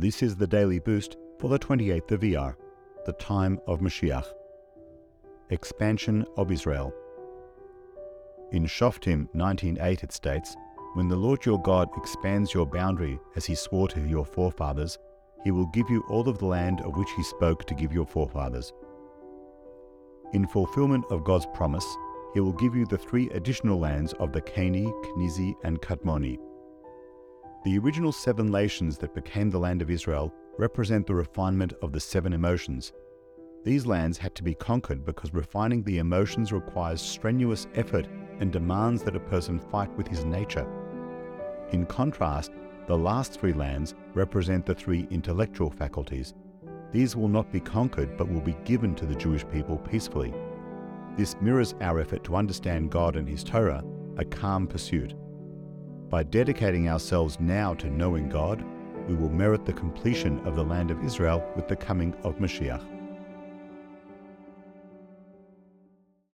This is the daily boost for the 28th of Iyar, the time of Mashiach. Expansion of Israel. In Shoftim 19.8 it states, When the Lord your God expands your boundary as he swore to your forefathers, he will give you all of the land of which he spoke to give your forefathers. In fulfillment of God's promise, he will give you the three additional lands of the Cani, Kenizi, and Kadmoni. The original seven nations that became the land of Israel represent the refinement of the seven emotions. These lands had to be conquered because refining the emotions requires strenuous effort and demands that a person fight with his nature. In contrast, the last three lands represent the three intellectual faculties. These will not be conquered but will be given to the Jewish people peacefully. This mirrors our effort to understand God and His Torah, a calm pursuit. By dedicating ourselves now to knowing God, we will merit the completion of the land of Israel with the coming of Mashiach.